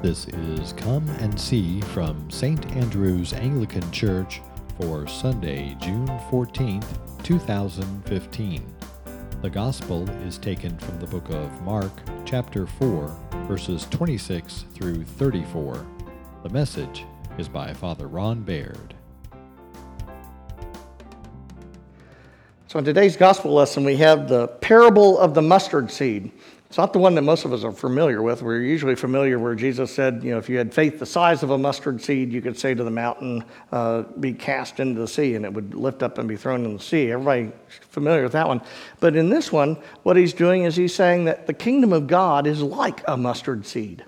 This is Come and See from St. Andrew's Anglican Church for Sunday, June 14th, 2015. The Gospel is taken from the book of Mark, chapter 4, verses 26 through 34. The message is by Father Ron Baird. So, in today's gospel lesson, we have the parable of the mustard seed. It's not the one that most of us are familiar with. We're usually familiar where Jesus said, you know, if you had faith the size of a mustard seed, you could say to the mountain, uh, be cast into the sea, and it would lift up and be thrown in the sea. Everybody familiar with that one. But in this one, what he's doing is he's saying that the kingdom of God is like a mustard seed.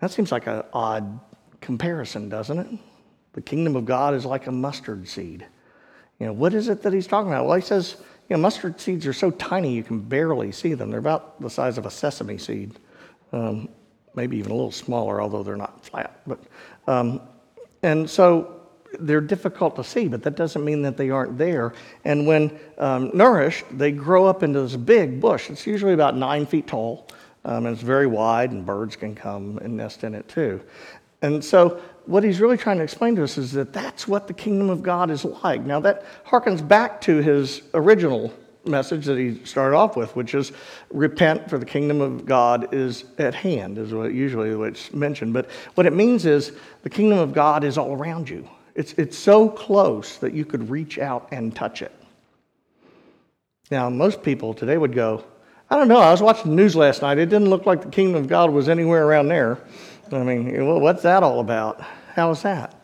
That seems like an odd comparison, doesn't it? The kingdom of God is like a mustard seed. You know, what is it that he's talking about? Well, he says, you know, mustard seeds are so tiny you can barely see them. They're about the size of a sesame seed, um, maybe even a little smaller, although they're not flat. But, um, and so they're difficult to see, but that doesn't mean that they aren't there. And when um, nourished, they grow up into this big bush. It's usually about nine feet tall, um, and it's very wide, and birds can come and nest in it too. And so what he's really trying to explain to us is that that's what the kingdom of God is like. Now, that harkens back to his original message that he started off with, which is repent, for the kingdom of God is at hand, is what usually what's mentioned. But what it means is the kingdom of God is all around you. It's, it's so close that you could reach out and touch it. Now, most people today would go, I don't know, I was watching the news last night. It didn't look like the kingdom of God was anywhere around there. I mean, what's that all about? How is that?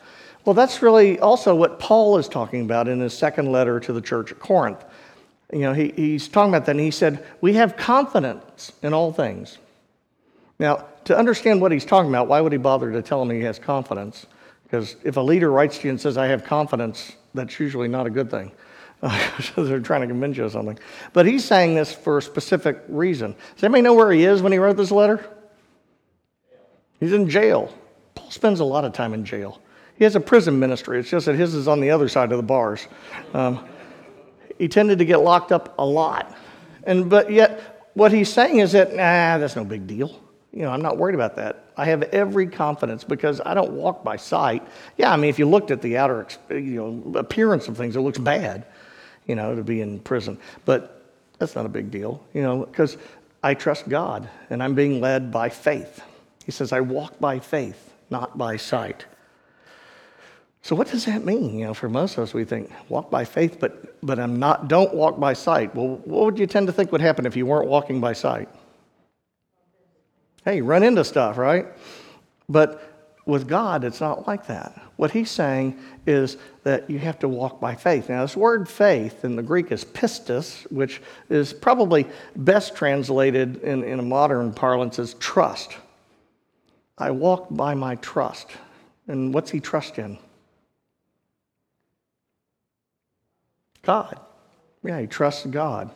Well, that's really also what Paul is talking about in his second letter to the church at Corinth. You know, he, he's talking about that, and he said, We have confidence in all things. Now, to understand what he's talking about, why would he bother to tell him he has confidence? Because if a leader writes to you and says, I have confidence, that's usually not a good thing. they're trying to convince you of something. But he's saying this for a specific reason. Does anybody know where he is when he wrote this letter? He's in jail. Paul spends a lot of time in jail. He has a prison ministry. It's just that his is on the other side of the bars. Um, he tended to get locked up a lot. And, but yet, what he's saying is that, nah, that's no big deal. You know, I'm not worried about that. I have every confidence because I don't walk by sight. Yeah, I mean, if you looked at the outer you know, appearance of things, it looks bad, you know, to be in prison. But that's not a big deal, you know, because I trust God and I'm being led by faith. He says, I walk by faith, not by sight. So what does that mean? You know, for most of us, we think walk by faith, but but I'm not. Don't walk by sight. Well, what would you tend to think would happen if you weren't walking by sight? Hey, run into stuff, right? But with God, it's not like that. What he's saying is that you have to walk by faith. Now, this word faith in the Greek is pistis, which is probably best translated in, in a modern parlance as trust. I walk by my trust. And what's he trust in? God. Yeah, he trusts God.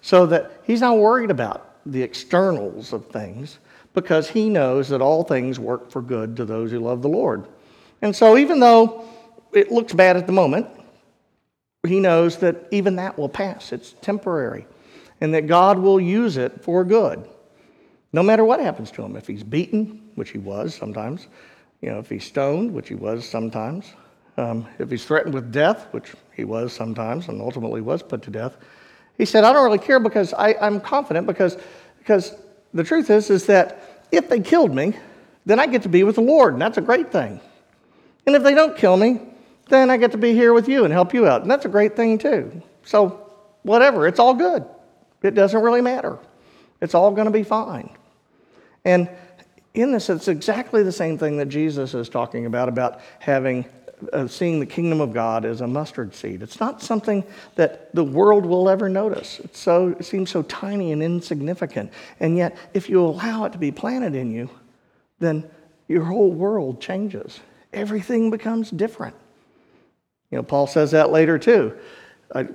So that he's not worried about the externals of things because he knows that all things work for good to those who love the Lord. And so even though it looks bad at the moment, he knows that even that will pass. It's temporary. And that God will use it for good. No matter what happens to him, if he's beaten, which he was sometimes, you know, if he's stoned, which he was sometimes, um, if he's threatened with death, which he was sometimes and ultimately was put to death, he said, I don't really care because I, I'm confident because, because the truth is, is that if they killed me, then I get to be with the Lord, and that's a great thing. And if they don't kill me, then I get to be here with you and help you out, and that's a great thing too. So, whatever, it's all good. It doesn't really matter. It's all going to be fine. And in this, it's exactly the same thing that Jesus is talking about, about having, uh, seeing the kingdom of God as a mustard seed. It's not something that the world will ever notice. It's so, it seems so tiny and insignificant. And yet, if you allow it to be planted in you, then your whole world changes. Everything becomes different. You know, Paul says that later too,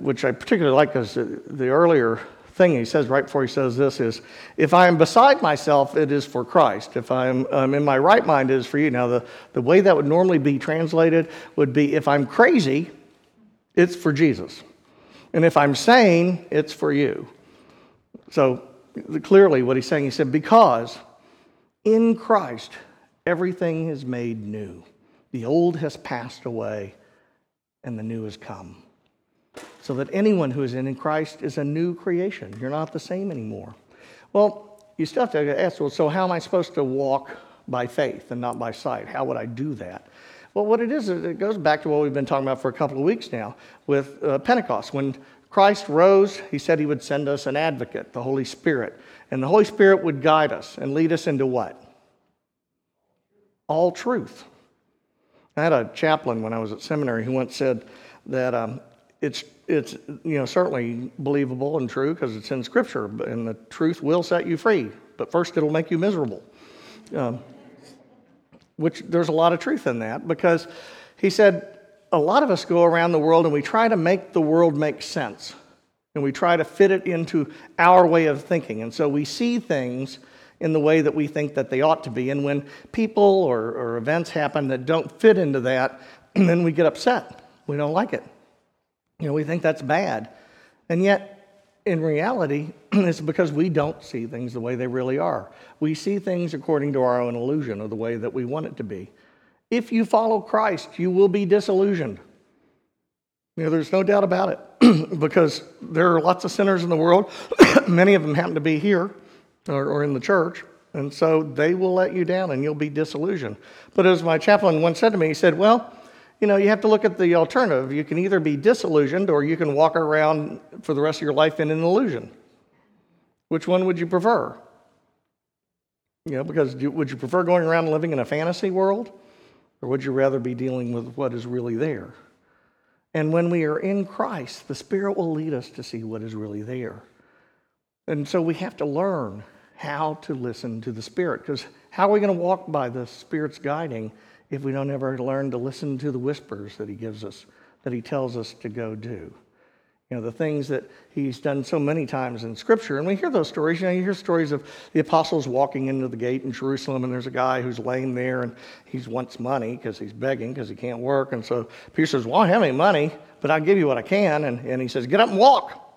which I particularly like because the earlier thing he says right before he says this is, If I am beside myself, it is for Christ. If I'm um, in my right mind, it is for you. Now, the, the way that would normally be translated would be, If I'm crazy, it's for Jesus. And if I'm sane, it's for you. So clearly, what he's saying, he said, Because in Christ, everything is made new. The old has passed away, and the new has come. So that anyone who is in Christ is a new creation. You're not the same anymore. Well, you still have to ask, well, so how am I supposed to walk by faith and not by sight? How would I do that? Well, what it is, it goes back to what we've been talking about for a couple of weeks now with uh, Pentecost. When Christ rose, he said he would send us an advocate, the Holy Spirit. And the Holy Spirit would guide us and lead us into what? All truth. I had a chaplain when I was at seminary who once said that um, it's, it's you know, certainly believable and true because it's in Scripture, and the truth will set you free, but first it'll make you miserable. Um, which there's a lot of truth in that because he said a lot of us go around the world and we try to make the world make sense and we try to fit it into our way of thinking and so we see things in the way that we think that they ought to be and when people or, or events happen that don't fit into that then we get upset we don't like it you know we think that's bad and yet in reality, it's because we don't see things the way they really are. We see things according to our own illusion of the way that we want it to be. If you follow Christ, you will be disillusioned. You know, there's no doubt about it because there are lots of sinners in the world. Many of them happen to be here or, or in the church. And so they will let you down and you'll be disillusioned. But as my chaplain once said to me, he said, Well, you know, you have to look at the alternative. You can either be disillusioned or you can walk around for the rest of your life in an illusion. Which one would you prefer? You know, because would you prefer going around living in a fantasy world or would you rather be dealing with what is really there? And when we are in Christ, the Spirit will lead us to see what is really there. And so we have to learn how to listen to the Spirit because how are we going to walk by the Spirit's guiding? If we don't ever learn to listen to the whispers that he gives us, that he tells us to go do. You know, the things that he's done so many times in Scripture. And we hear those stories. You know, you hear stories of the apostles walking into the gate in Jerusalem, and there's a guy who's laying there, and he wants money because he's begging because he can't work. And so Peter says, Well, I don't have any money, but I'll give you what I can. And, and he says, Get up and walk.